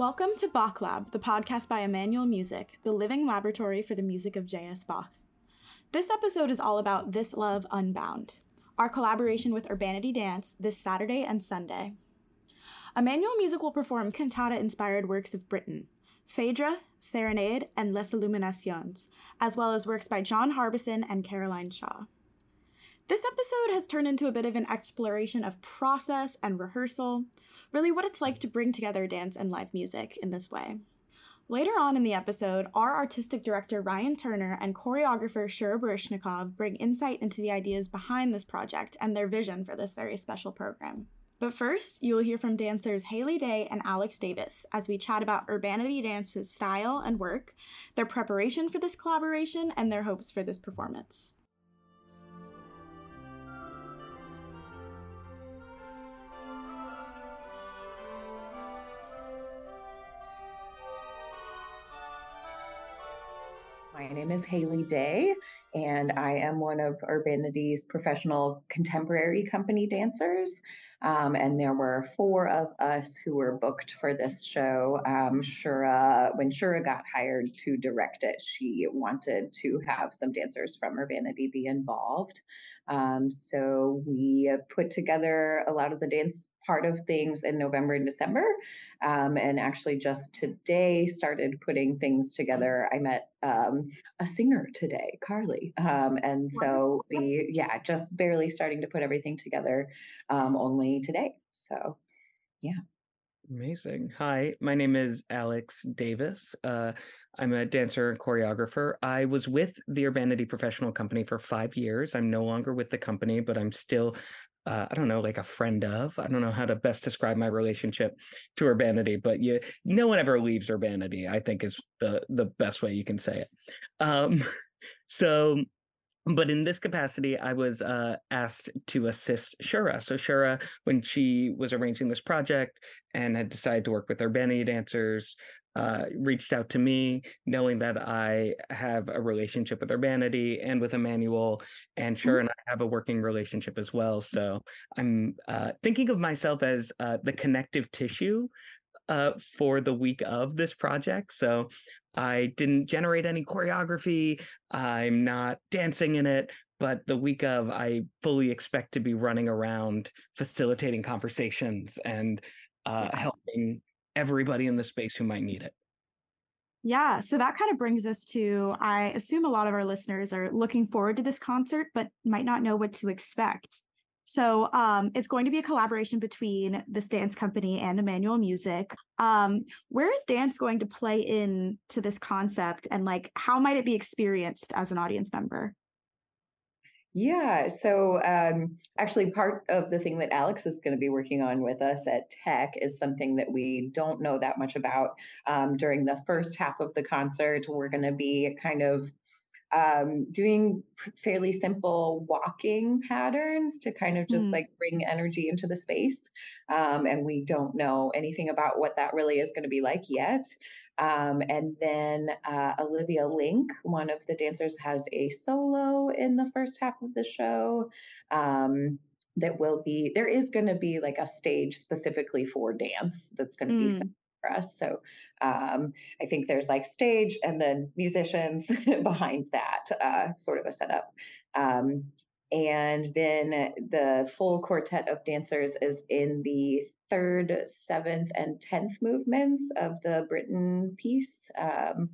Welcome to Bach Lab, the podcast by Emmanuel Music, the living laboratory for the music of J.S. Bach. This episode is all about This Love Unbound, our collaboration with Urbanity Dance this Saturday and Sunday. Emmanuel Music will perform cantata inspired works of Britten, Phaedra, Serenade, and Les Illuminations, as well as works by John Harbison and Caroline Shaw. This episode has turned into a bit of an exploration of process and rehearsal, really what it's like to bring together dance and live music in this way. Later on in the episode, our artistic director Ryan Turner and choreographer Shura Baryshnikov bring insight into the ideas behind this project and their vision for this very special program. But first, you will hear from dancers Haley Day and Alex Davis as we chat about Urbanity Dance's style and work, their preparation for this collaboration, and their hopes for this performance. Name is Haley Day, and I am one of Urbanity's professional contemporary company dancers. Um, and there were four of us who were booked for this show. Um, Shura, when Shura got hired to direct it, she wanted to have some dancers from Urbanity be involved. Um, so we put together a lot of the dance part of things in November and December. Um, and actually, just today started putting things together. I met um, a singer today, Carly. Um, and so we, yeah, just barely starting to put everything together um, only today. So, yeah. Amazing. Hi, my name is Alex Davis. Uh, I'm a dancer and choreographer. I was with the Urbanity Professional Company for five years. I'm no longer with the company, but I'm still, uh, I don't know, like a friend of. I don't know how to best describe my relationship to Urbanity, but you, no one ever leaves Urbanity. I think is the the best way you can say it. Um, so but in this capacity, I was uh, asked to assist Shura. So Shura, when she was arranging this project and had decided to work with Urbanity dancers, uh, reached out to me, knowing that I have a relationship with Urbanity and with Emmanuel, and Shura mm-hmm. and I have a working relationship as well. So I'm uh, thinking of myself as uh, the connective tissue uh, for the week of this project. So I didn't generate any choreography. I'm not dancing in it, but the week of, I fully expect to be running around facilitating conversations and uh, helping everybody in the space who might need it. Yeah, so that kind of brings us to I assume a lot of our listeners are looking forward to this concert, but might not know what to expect. So um, it's going to be a collaboration between this dance company and Emmanuel Music. Um, where is dance going to play in to this concept, and like how might it be experienced as an audience member? Yeah, so um, actually, part of the thing that Alex is going to be working on with us at Tech is something that we don't know that much about. Um, during the first half of the concert, we're going to be kind of um, doing fairly simple walking patterns to kind of just mm. like bring energy into the space. Um, and we don't know anything about what that really is going to be like yet. Um, and then uh, Olivia Link, one of the dancers, has a solo in the first half of the show. Um, that will be there is going to be like a stage specifically for dance that's going to mm. be for us. So um, I think there's like stage and then musicians behind that uh, sort of a setup. Um, and then the full quartet of dancers is in the third, seventh, and tenth movements of the Britten piece. Um,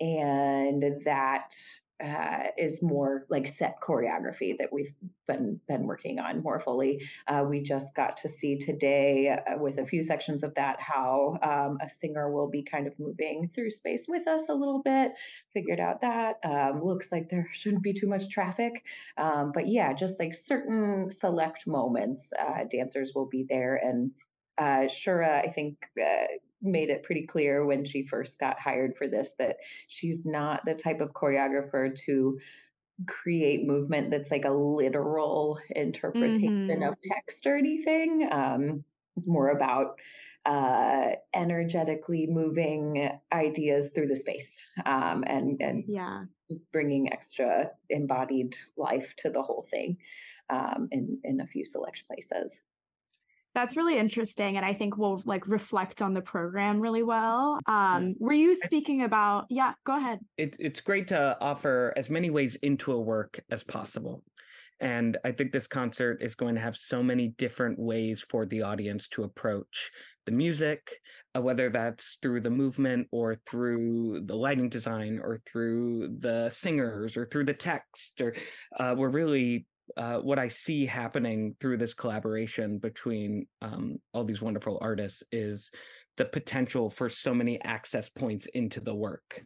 and that uh, is more like set choreography that we've been been working on more fully. Uh, we just got to see today uh, with a few sections of that how um, a singer will be kind of moving through space with us a little bit. Figured out that um, looks like there shouldn't be too much traffic, um, but yeah, just like certain select moments, uh, dancers will be there and. Uh, Shura, I think, uh, made it pretty clear when she first got hired for this that she's not the type of choreographer to create movement that's like a literal interpretation mm-hmm. of text or anything. Um, it's more about uh, energetically moving ideas through the space um, and and yeah, just bringing extra embodied life to the whole thing um, in in a few select places. That's really interesting, and I think we'll like reflect on the program really well. Um, were you speaking about? Yeah, go ahead. It's it's great to offer as many ways into a work as possible, and I think this concert is going to have so many different ways for the audience to approach the music, uh, whether that's through the movement or through the lighting design or through the singers or through the text. Or uh, we're really uh, what I see happening through this collaboration between um, all these wonderful artists is the potential for so many access points into the work.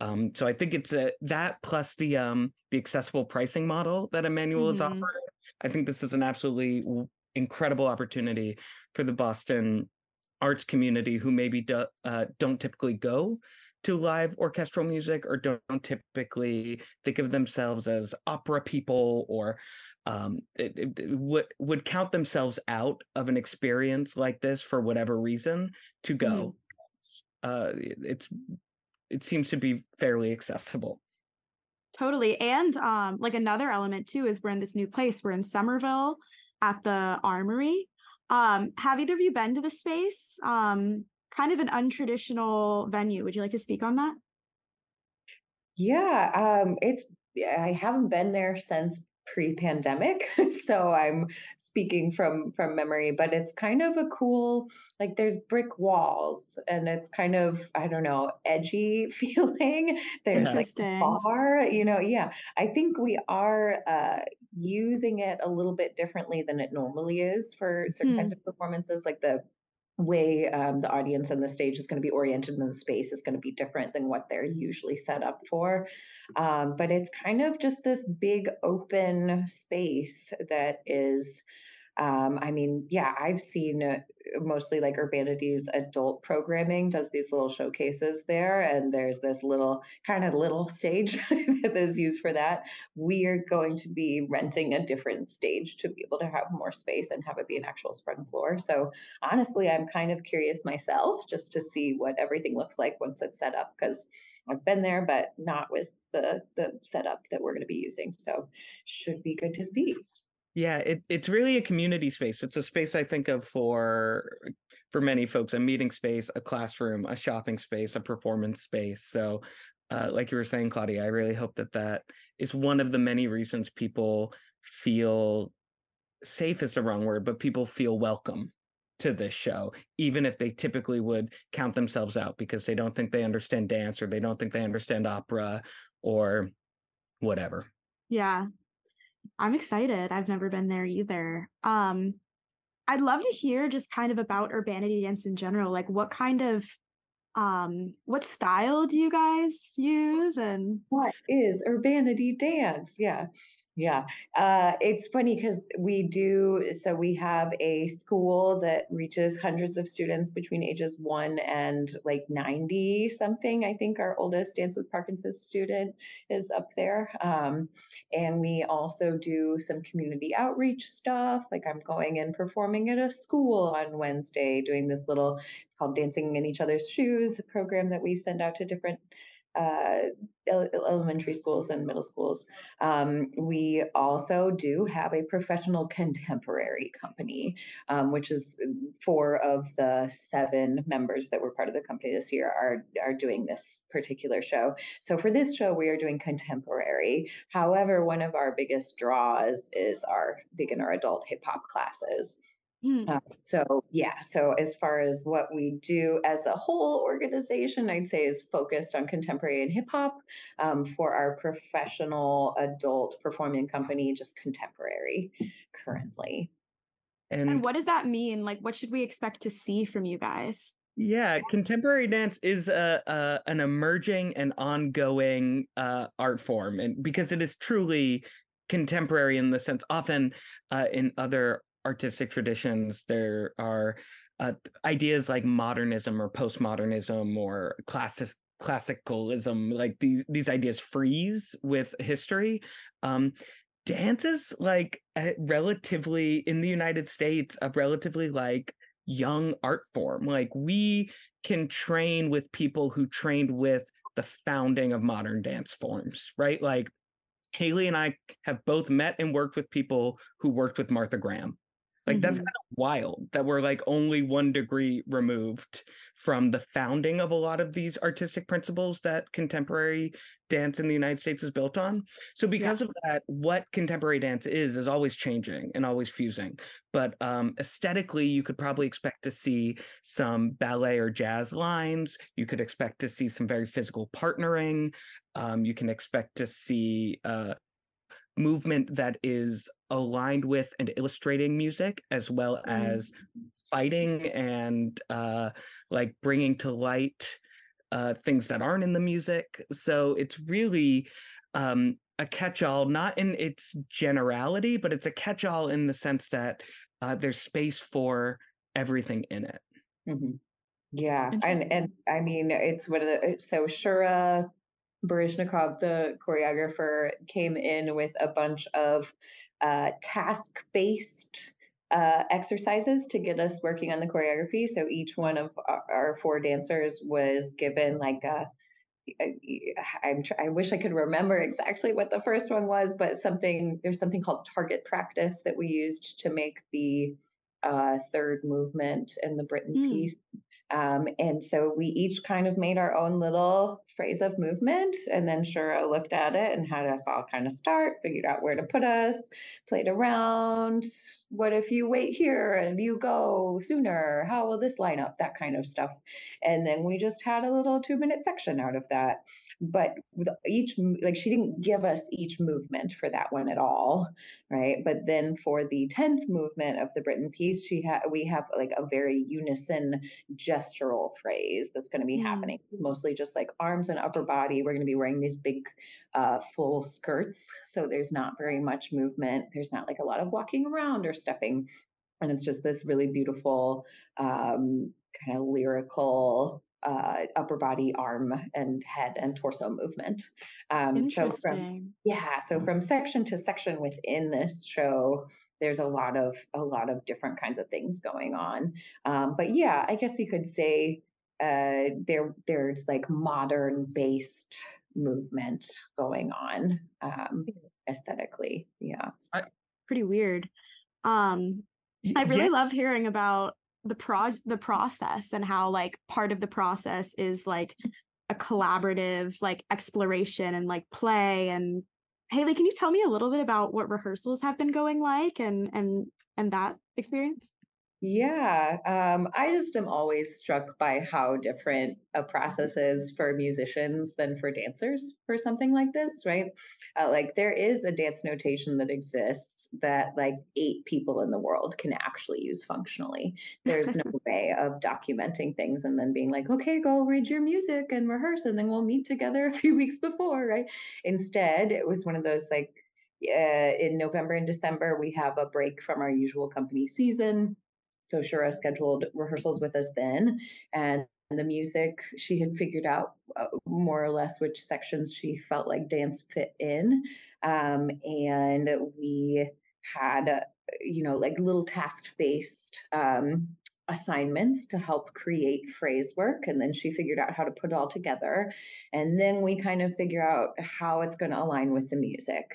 Um, so I think it's a, that plus the um, the accessible pricing model that Emmanuel mm-hmm. is offering. I think this is an absolutely incredible opportunity for the Boston arts community who maybe do, uh, don't typically go to live orchestral music or don't typically think of themselves as opera people or um, it, it, would would count themselves out of an experience like this for whatever reason to go. Mm-hmm. Uh, it's it seems to be fairly accessible. Totally, and um, like another element too is we're in this new place. We're in Somerville at the Armory. Um, have either of you been to the space? Um, kind of an untraditional venue. Would you like to speak on that? Yeah, um, it's I haven't been there since pre-pandemic so i'm speaking from from memory but it's kind of a cool like there's brick walls and it's kind of i don't know edgy feeling. There's like bar you know yeah. I think we are uh using it a little bit differently than it normally is for certain hmm. kinds of performances like the way um, the audience and the stage is going to be oriented in the space is going to be different than what they're usually set up for. Um, but it's kind of just this big open space that is um, I mean, yeah, I've seen uh, mostly like Urbanity's adult programming does these little showcases there, and there's this little kind of little stage that is used for that. We are going to be renting a different stage to be able to have more space and have it be an actual spread floor. So honestly, I'm kind of curious myself just to see what everything looks like once it's set up because I've been there, but not with the the setup that we're going to be using. So should be good to see. Yeah, it, it's really a community space. It's a space I think of for for many folks, a meeting space, a classroom, a shopping space, a performance space. So, uh, like you were saying, Claudia, I really hope that that is one of the many reasons people feel safe is the wrong word, but people feel welcome to this show, even if they typically would count themselves out because they don't think they understand dance or they don't think they understand opera or whatever. Yeah, I'm excited. I've never been there either. Um, I'd love to hear just kind of about urbanity dance in general. Like, what kind of um what style do you guys use and what is urbanity dance yeah yeah, uh, it's funny because we do. So we have a school that reaches hundreds of students between ages one and like 90 something. I think our oldest Dance with Parkinson's student is up there. Um, and we also do some community outreach stuff. Like I'm going and performing at a school on Wednesday, doing this little, it's called Dancing in Each Other's Shoes, program that we send out to different uh, elementary schools and middle schools. Um, we also do have a professional contemporary company, um, which is four of the seven members that were part of the company this year are are doing this particular show. So for this show, we are doing contemporary. However, one of our biggest draws is our beginner adult hip hop classes. Mm. Uh, so yeah, so as far as what we do as a whole organization, I'd say is focused on contemporary and hip hop. Um, for our professional adult performing company, just contemporary currently. And, and what does that mean? Like, what should we expect to see from you guys? Yeah, contemporary dance is a, a an emerging and ongoing uh, art form, and because it is truly contemporary in the sense often uh, in other artistic traditions there are uh, ideas like modernism or postmodernism or classic classicalism like these these ideas freeze with history. Um dance is like relatively in the united states a relatively like young art form. Like we can train with people who trained with the founding of modern dance forms right? Like haley and i have both met and worked with people who worked with martha graham Like Mhm. that's kind of wild that we're like only one degree removed from the founding of a lot of these artistic principles that contemporary dance in the United States is built on. So because of that, what contemporary dance is is always changing and always fusing. But um, aesthetically, you could probably expect to see some ballet or jazz lines. You could expect to see some very physical partnering. Um, you can expect to see uh, movement that is aligned with and illustrating music as well Mm. as fighting and uh like bringing to light uh things that aren't in the music so it's really um a catch-all not in its generality but it's a catch-all in the sense that uh there's space for everything in it Mhm. Yeah, and and I mean it's one of the so Shura Baryshnikov, the choreographer, came in with a bunch of uh, task-based uh, exercises to get us working on the choreography. So each one of our, our four dancers was given like a I- I'm tr- I wish I could remember exactly what the first one was, but something there's something called target practice that we used to make the uh, third movement in the Britten Mm. piece. Um, and so we each kind of made our own little phrase of movement, and then Shura looked at it and had us all kind of start, figured out where to put us, played around. What if you wait here and you go sooner? How will this line up? That kind of stuff. And then we just had a little two minute section out of that. But with each, like, she didn't give us each movement for that one at all, right? But then for the 10th movement of the Britten piece, she had, we have like a very unison gestural phrase that's going to be Mm. happening. It's mostly just like arms and upper body. We're going to be wearing these big uh, full skirts. So there's not very much movement. There's not like a lot of walking around or stepping. And it's just this really beautiful, um, kind of lyrical uh, upper body, arm, and head and torso movement. Um, so from yeah, so from section to section within this show, there's a lot of a lot of different kinds of things going on. Um, but yeah, I guess you could say uh, there there's like modern based movement going on um, aesthetically. Yeah. Pretty weird. Um, Y- I really yeah, love hearing about the pro the process and how like part of the process is like a collaborative like exploration and like play and Haley, can you tell me a little bit about what rehearsals have been going like and and and that experience? Yeah, um, I just am always struck by how different a process is for musicians than for dancers for something like this, right? Uh, like there is a dance notation that exists that like eight people in the world can actually use functionally. There's no way of documenting things and then being like, okay, go read your music and rehearse, and then we'll meet together a few weeks before, right? Instead, it was one of those like, uh, in November and December, we have a break from our usual company season. So Shura scheduled rehearsals with us then, and the music she had figured out uh, more or less which sections she felt like dance fit in, um, and we had uh, you know like little task based um, assignments to help create phrase work, and then she figured out how to put it all together, and then we kind of figure out how it's going to align with the music.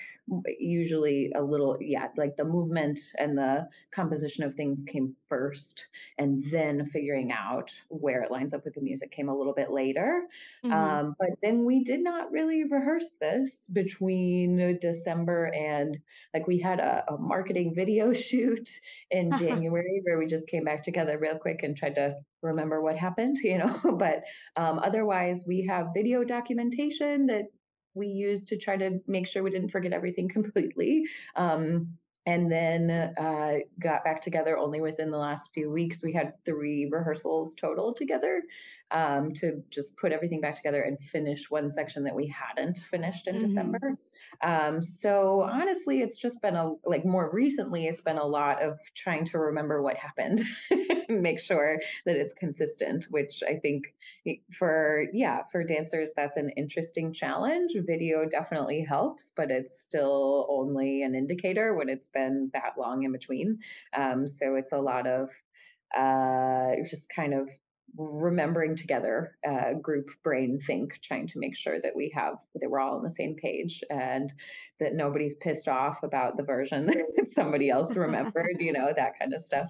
Usually a little yeah like the movement and the composition of things came first and then figuring out where it lines up with the music came a little bit later Mhm. um, but then we did not really rehearse this between december and like we had a, a marketing video shoot in january where we just came back together real quick and tried to remember what happened you know but um, otherwise we have video documentation that we use to try to make sure we didn't forget everything completely um, and then uh, got back together only within the last few weeks. We had three rehearsals total together um, to just put everything back together and finish one section that we hadn't finished in Mhm. December. Um, so honestly, it's just been a like more recently, it's been a lot of trying to remember what happened, make sure that it's consistent. Which I think for yeah for dancers that's an interesting challenge. Video definitely helps, but it's still only an indicator when it's been that long in between. Um, so it's a lot of uh, just kind of remembering together uh, group brain think trying to make sure that we have that we're all on the same page and that nobody's pissed off about the version that somebody else remembered you know that kind of stuff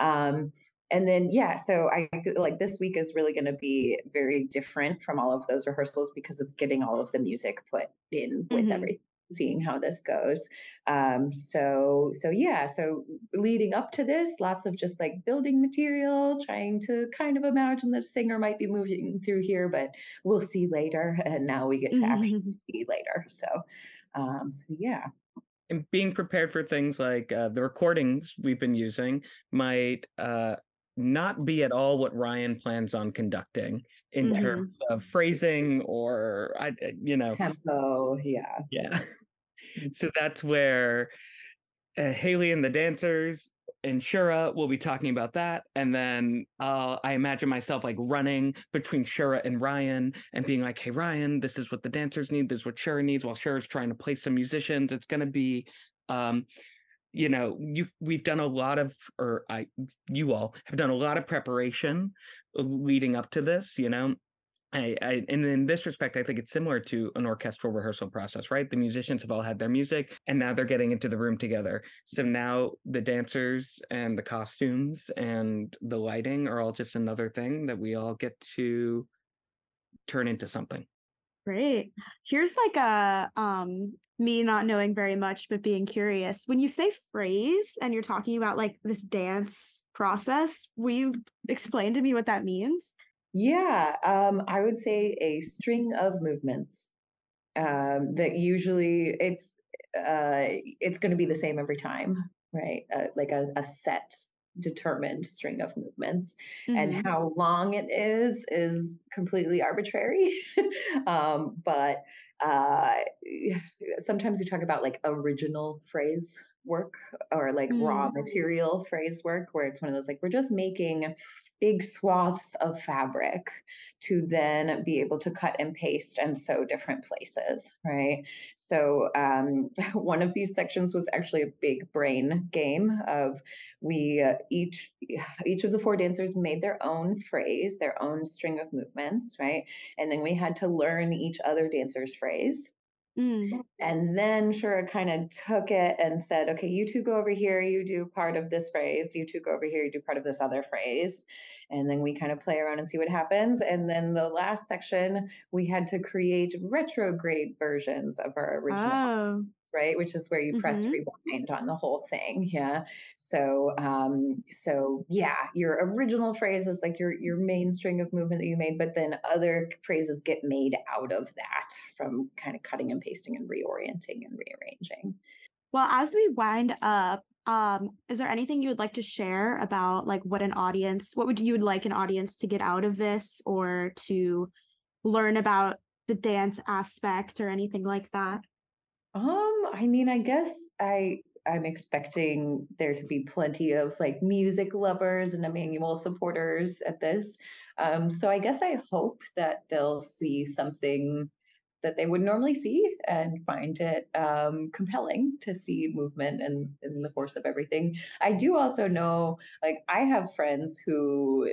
um, and then yeah so i like this week is really going to be very different from all of those rehearsals because it's getting all of the music put in with mm-hmm. everything seeing how this goes. Um, so so yeah, so leading up to this, lots of just like building material, trying to kind of imagine that a singer might be moving through here, but we'll see later. And now we get to actually mm-hmm. see later. So um, so yeah. And being prepared for things like uh, the recordings we've been using might uh, not be at all what Ryan plans on conducting in mm-hmm. terms of phrasing or I you know tempo yeah yeah so that's where uh, Haley and the dancers and Shura will be talking about that. And then uh, I imagine myself like running between Shura and Ryan and being like, hey, Ryan, this is what the dancers need. This is what Shura needs while Shura's trying to play some musicians. It's going to be, um, you know, you we've done a lot of, or I, you all have done a lot of preparation leading up to this, you know, I, I, and in this respect, I think it's similar to an orchestral rehearsal process, right? The musicians have all had their music and now they're getting into the room together. So now the dancers and the costumes and the lighting are all just another thing that we all get to turn into something. Great. Here's like a um me not knowing very much but being curious. When you say phrase and you're talking about like this dance process, will you explain to me what that means? Yeah, um, I would say a string of movements um, that usually it's uh, it's going to be the same every time, right? Uh, like a, a set determined string of movements mm-hmm. and how long it is is completely arbitrary um, but uh, sometimes we talk about like original phrase work or like mm. raw material phrase work where it's one of those like we're just making big swaths of fabric to then be able to cut and paste and sew different places right? So um, one of these sections was actually a big brain game of we uh, each each of the four dancers made their own phrase their own string of movements right? And then we had to learn each other dancer's phrase Mm. And then Shura kind of took it and said, okay, you two go over here, you do part of this phrase, you two go over here, you do part of this other phrase. And then we kind of play around and see what happens. And then the last section, we had to create retrograde versions of our original. Oh right? Which is where you mm-hmm. press rewind on the whole thing. Yeah. So, um, so yeah, your original phrase is like your your main string of movement that you made, but then other phrases get made out of that from kind of cutting and pasting and reorienting and rearranging. Well, as we wind up, um, is there anything you would like to share about like what an audience, what would you would like an audience to get out of this or to learn about the dance aspect or anything like that? Um, I mean, I guess I I'm expecting there to be plenty of like music lovers and Emmanuel supporters at this. Um, so I guess I hope that they'll see something that they would normally see and find it um, compelling to see movement and in the course of everything. I do also know, like, I have friends who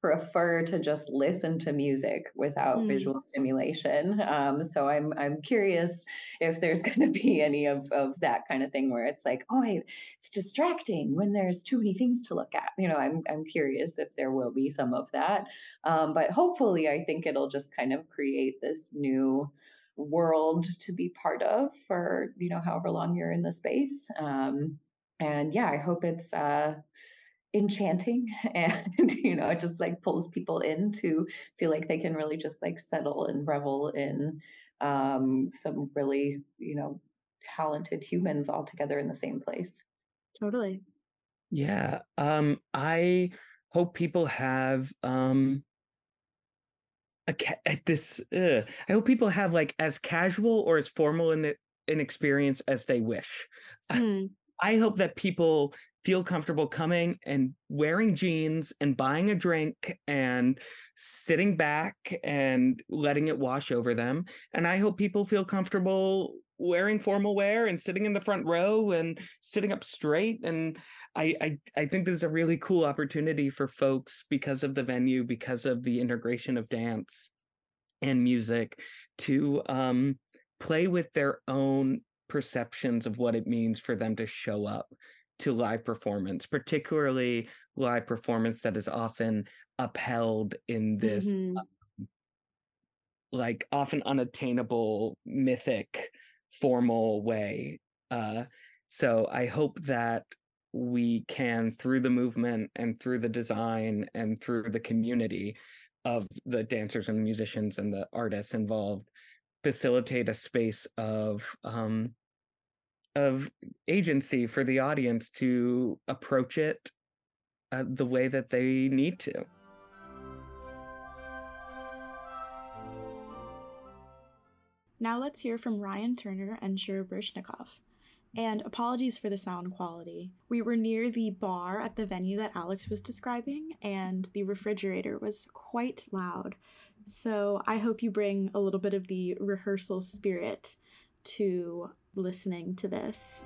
prefer to just listen to music without mm. visual stimulation. Um, so I'm I'm curious if there's going to be any of of that kind of thing where it's like, oh, it's distracting when there's too many things to look at. You know, I'm I'm curious if there will be some of that. Um, but hopefully, I think it'll just kind of create this new world to be part of for you know however long you're in the space. Um, and yeah, I hope it's. Uh, enchanting and you know it just like pulls people in to feel like they can really just like settle and revel in um some really you know talented humans all together in the same place. Totally. Yeah um i hope people have um a ca- at this uh, i hope people have like as casual or as formal an, an experience as they wish. Mm. I, I hope that people feel comfortable coming and wearing jeans and buying a drink and sitting back and letting it wash over them. And I hope people feel comfortable wearing formal wear and sitting in the front row and sitting up straight and I, I i think this is a really cool opportunity for folks because of the venue because of the integration of dance and music to um play with their own perceptions of what it means for them to show up to live performance particularly live performance that is often upheld in this Mhm. like often unattainable mythic formal way uh so i hope that we can through the movement and through the design and through the community of the dancers and musicians and the artists involved facilitate a space of um of agency for the audience to approach it uh, the way that they need to Now let's hear from Ryan Turner and Shura Baryshnikov. And apologies for the sound quality. We were near the bar at the venue that Alex was describing, and the refrigerator was quite loud. So I hope you bring a little bit of the rehearsal spirit to listening to this.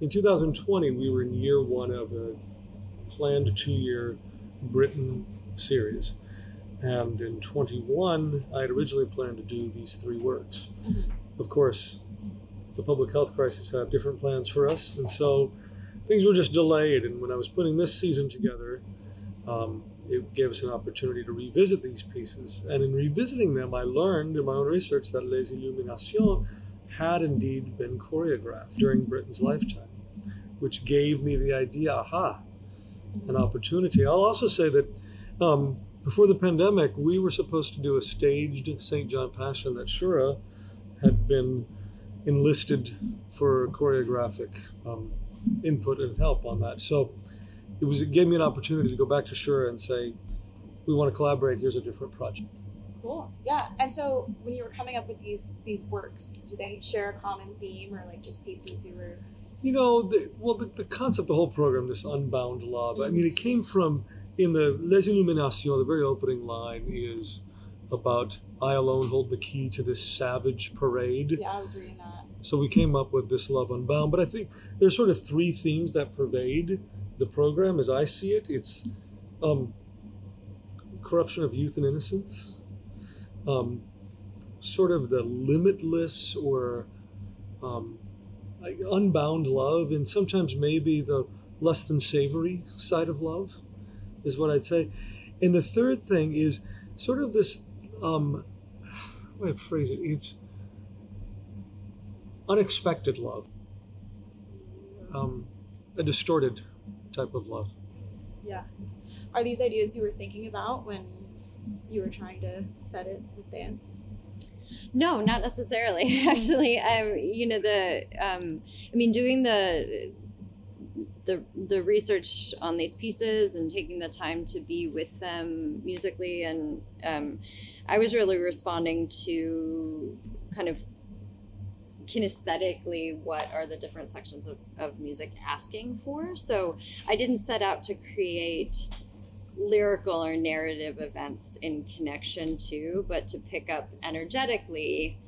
In 2020, we were in year one of a planned two year Britten series. And in 21, I had originally planned to do these three works. Of course, the public health crisis had different plans for us, and so things were just delayed. And when I was putting this season together, um, it gave us an opportunity to revisit these pieces. And in revisiting them, I learned in my own research that Les Illuminations had indeed been choreographed during Britten's lifetime, which gave me the idea aha, an opportunity. I'll also say that um, before the pandemic, we were supposed to do a staged St. John Passion that Shura had been enlisted for choreographic um, input and help on that. So it was it gave me an opportunity to go back to Shura and say, we want to collaborate. Here's a different project. Cool. Yeah. And so when you were coming up with these these works, do they share a common theme or like just pieces you were You know, the, well, the, the concept, the whole program, this unbound love. I mean, it mm-hmm. came from in the Les Illuminations. The very opening line is about I alone hold the key to this savage parade. Yeah, I was reading that. So we came up with this love unbound. But I think there's sort of three themes that pervade the program as I see it. It's um, corruption of youth and innocence, um, sort of the limitless or um, unbound love, and sometimes maybe the less than savory side of love, is what I'd say. And the third thing is sort of this. Um, how do I phrase it? It's unexpected love, um, a distorted type of love. Yeah. Are these ideas you were thinking about when you were trying to set it with dance? No, not necessarily. Actually, um, you know the. Um, I mean, doing the the the research on these pieces and taking the time to be with them musically, and um, I was really responding to kind of kinesthetically what are the different sections of, of music asking for. So I didn't set out to create lyrical or narrative events in connection to, but to pick up energetically,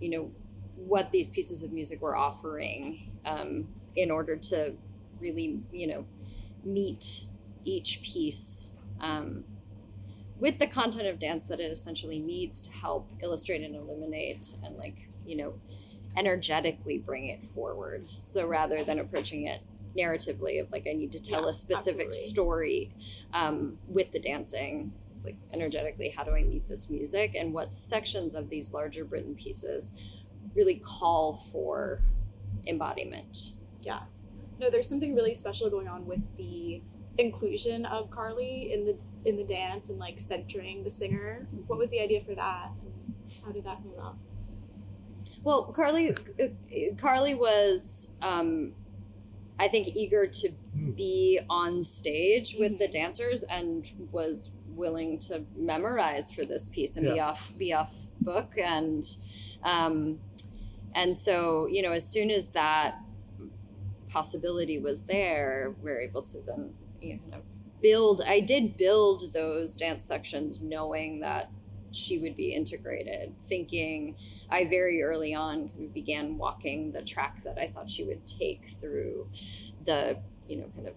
you know, what these pieces of music were offering um, in order to really, you know, meet each piece um, with the content of dance that it essentially needs to help illustrate and illuminate and, like, you know, energetically bring it forward. So rather than approaching it narratively of like I need to tell Yeah, a specific absolutely. story um, with the dancing. It's like energetically, how do I meet this music, and what sections of these larger Britten pieces really call for embodiment. Yeah. No, there's something really special going on with the inclusion of Carly in the in the dance and like centering the singer. What was the idea for that? And how did that come about? Well, Carly, Carly was, um, I think, eager to be on stage with the dancers and was willing to memorize for this piece and be off be off book. And um, and so you know as soon as that possibility was there we are able to then you know build I did build those dance sections knowing that she would be integrated. Thinking, I very early on kind of began walking the track that I thought she would take through the, you know, kind of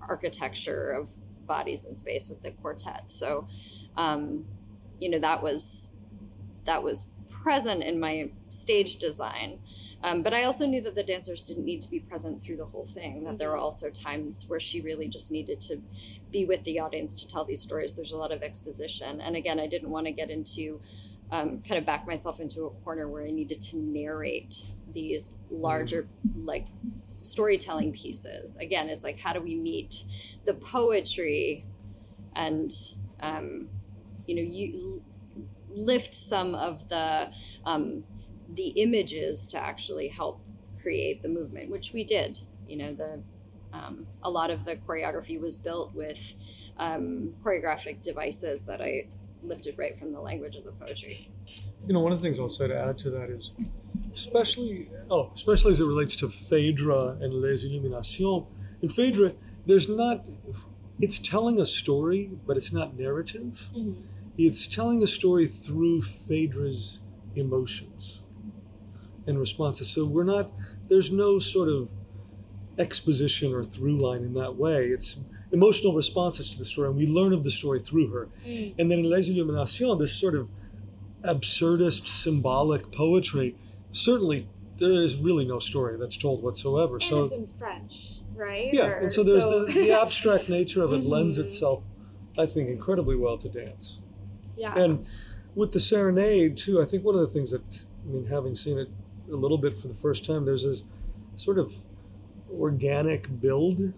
architecture of bodies in space with the quartet. So, um, you know, that was that was present in my stage design. Um, but I also knew that the dancers didn't need to be present through the whole thing, that there were also times where she really just needed to be with the audience to tell these stories. There's a lot of exposition. And again, I didn't want to get into um, kind of back myself into a corner where I needed to narrate these larger, like, storytelling pieces. Again, it's like, how do we meet the poetry and, um, you know, you lift some of the um, the images to actually help create the movement, which we did. You know, the um, a lot of the choreography was built with um, choreographic devices that I lifted right from the language of the poetry. You know, one of the things I'll say to add to that is, especially oh, especially as it relates to Phaedra and Les Illuminations. In Phaedra, there's not. It's telling a story, but it's not narrative. Mm-hmm. It's telling a story through Phaedra's emotions and responses. So we're not. There's no sort of exposition or through line in that way. It's emotional responses to the story, and we learn of the story through her. Mm. And then in Les Illuminations, this sort of absurdist, symbolic poetry, certainly there is really no story that's told whatsoever. And so it's in French, right? yeah, Or- and so there's The, the abstract nature of it lends Mhm. itself, I think, incredibly well to dance. yeah. And with the serenade too, I think one of the things that I mean, having seen it a little bit for the first time, there's this sort of organic build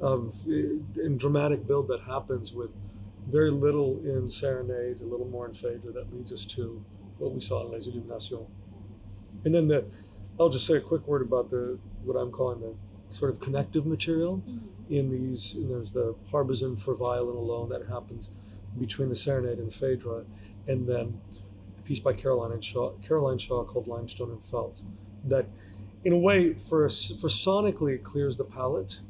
of and dramatic build that happens with very little in serenade, a little more in Phaedra that leads us to what we saw in Les Illuminations. And then the, I'll just say a quick word about the what I'm calling the sort of connective material Mhm. in these. And there's the Harbison for violin alone that happens between the serenade and Phaedra, and then piece by Caroline and Shaw, Caroline Shaw called Limestone and Felt. That, in a way, for for sonically it clears the palette.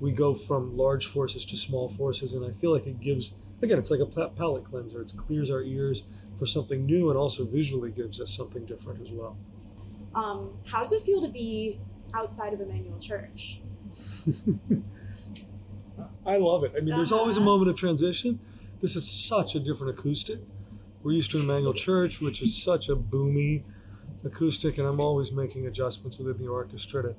We go from large forces to small forces, and I feel like it gives again, it's like a pa- palette cleanser. It clears our ears for something new, and also visually gives us something different as well. um, how does it feel to be outside of Emmanuel Church? I love it. I mean, there's always a Uh-huh. moment of transition. This is such a different acoustic. We're used to Emmanuel Church, which is such a boomy acoustic, and I'm always making adjustments within the orchestra to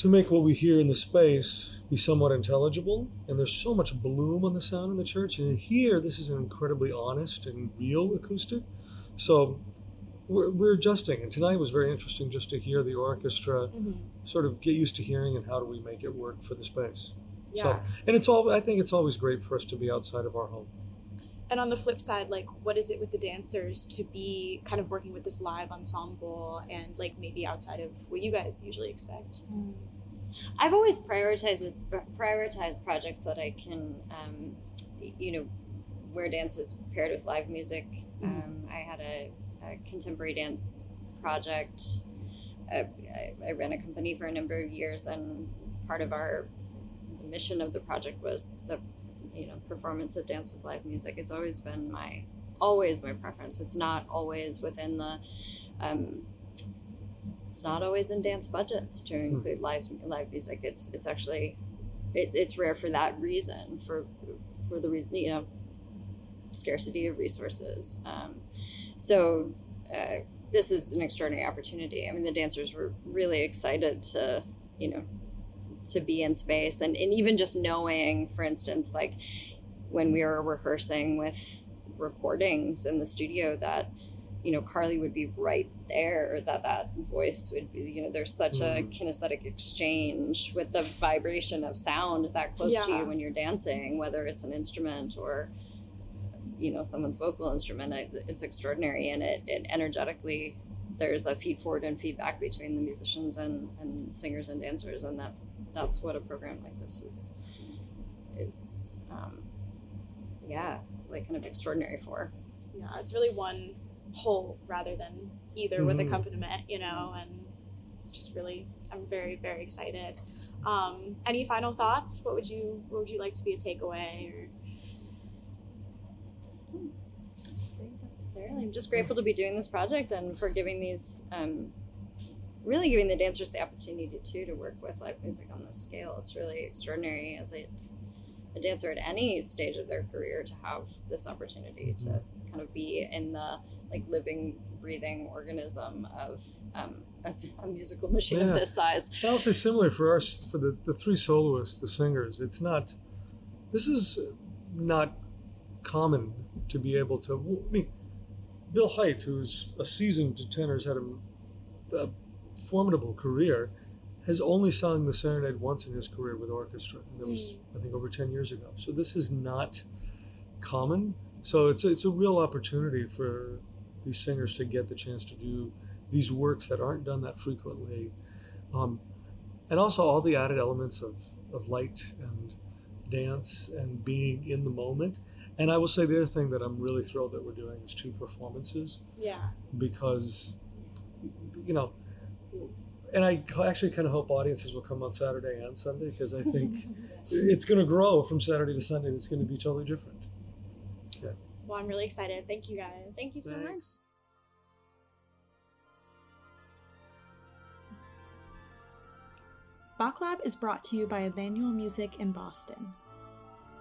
to make what we hear in the space be somewhat intelligible. And there's so much bloom on the sound in the church, and here this is an incredibly honest and real acoustic. So we're, we're adjusting, and tonight was very interesting just to hear the orchestra mm-hmm. sort of get used to hearing and how do we make it work for the space. Yeah. So, and it's all. I think it's always great for us to be outside of our home. And on the flip side, like, what is it with the dancers to be kind of working with this live ensemble and like maybe outside of what you guys usually expect? I've always prioritized prioritized projects that I can, um, you know, where dance is paired with live music. Um, I had a, a contemporary dance project. Uh, I, I ran a company for a number of years, and part of our mission of the project was the, you know, performance of dance with live music. It's always been my always my preference. It's not always within the um, it's not always in dance budgets to include live live music. It's it's actually it, it's rare for that reason for for the reason you know scarcity of resources. Um, so uh, this is an extraordinary opportunity. I mean, the dancers were really excited to you know to be in space. And, and even just knowing, for instance, like when we were rehearsing with recordings in the studio that you know carly would be right there that that voice would be you know there's such a mm-hmm. kinesthetic exchange with the vibration of sound that close to you when you're dancing whether it's an instrument or you know someone's vocal instrument. It's extraordinary and it, it energetically there's a feed forward and feedback between the musicians and, and singers and dancers and that's that's what a program like this is is um, yeah like kind of extraordinary for Yeah, it's really one whole rather than either with Mhm. accompaniment, you know, and it's just really I'm very very excited. Um, any final thoughts? What would you what would you like to be a takeaway or I'm just grateful to be doing this project and for giving these, um, really giving the dancers the opportunity to to work with live music on this scale. It's really extraordinary as a, a dancer at any stage of their career to have this opportunity to Mm-hmm. kind of be in the like living, breathing organism of um, a, a musical machine Yeah. of this size. I'll say similarly for us, for the, the three soloists, the singers, it's not, this is not common to be able to, I mean, Bill Hite, who's a seasoned tenor, has had a, a formidable career, has only sung the Serenade once in his career with orchestra. And that was, I think, over 10 years ago. So this is not common. So it's, it's a real opportunity for these singers to get the chance to do these works that aren't done that frequently. Um, and also all the added elements of, of light and dance and being in the moment. And I will say the other thing that I'm really thrilled that we're doing is two performances Yeah. because, you know, and I actually kind of hope audiences will come on Saturday and Sunday because I think it's going to grow from Saturday to Sunday. And it's going to be totally different. Yeah. Well, I'm really excited. Thank you guys. Thank you so much. Thanks. Bach Lab is brought to you by Emmanuel Music in Boston.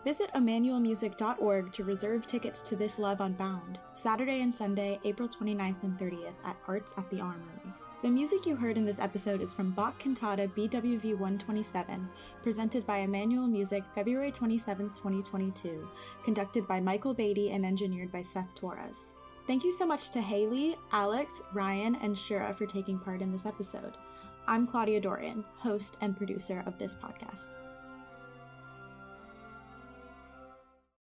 Visit emmanuelmusic.org to reserve tickets to This Love Unbound, Saturday and Sunday, April 29th and 30th at Arts at the Armory. The music you heard in this episode is from Bach Cantata BWV 127, presented by Emmanuel Music February 27, 2022, conducted by Michael Beattie and engineered by Seth Torres. Thank you so much to Haley, Alex, Ryan, and Shura for taking part in this episode. I'm Claudia Dorian, host and producer of this podcast.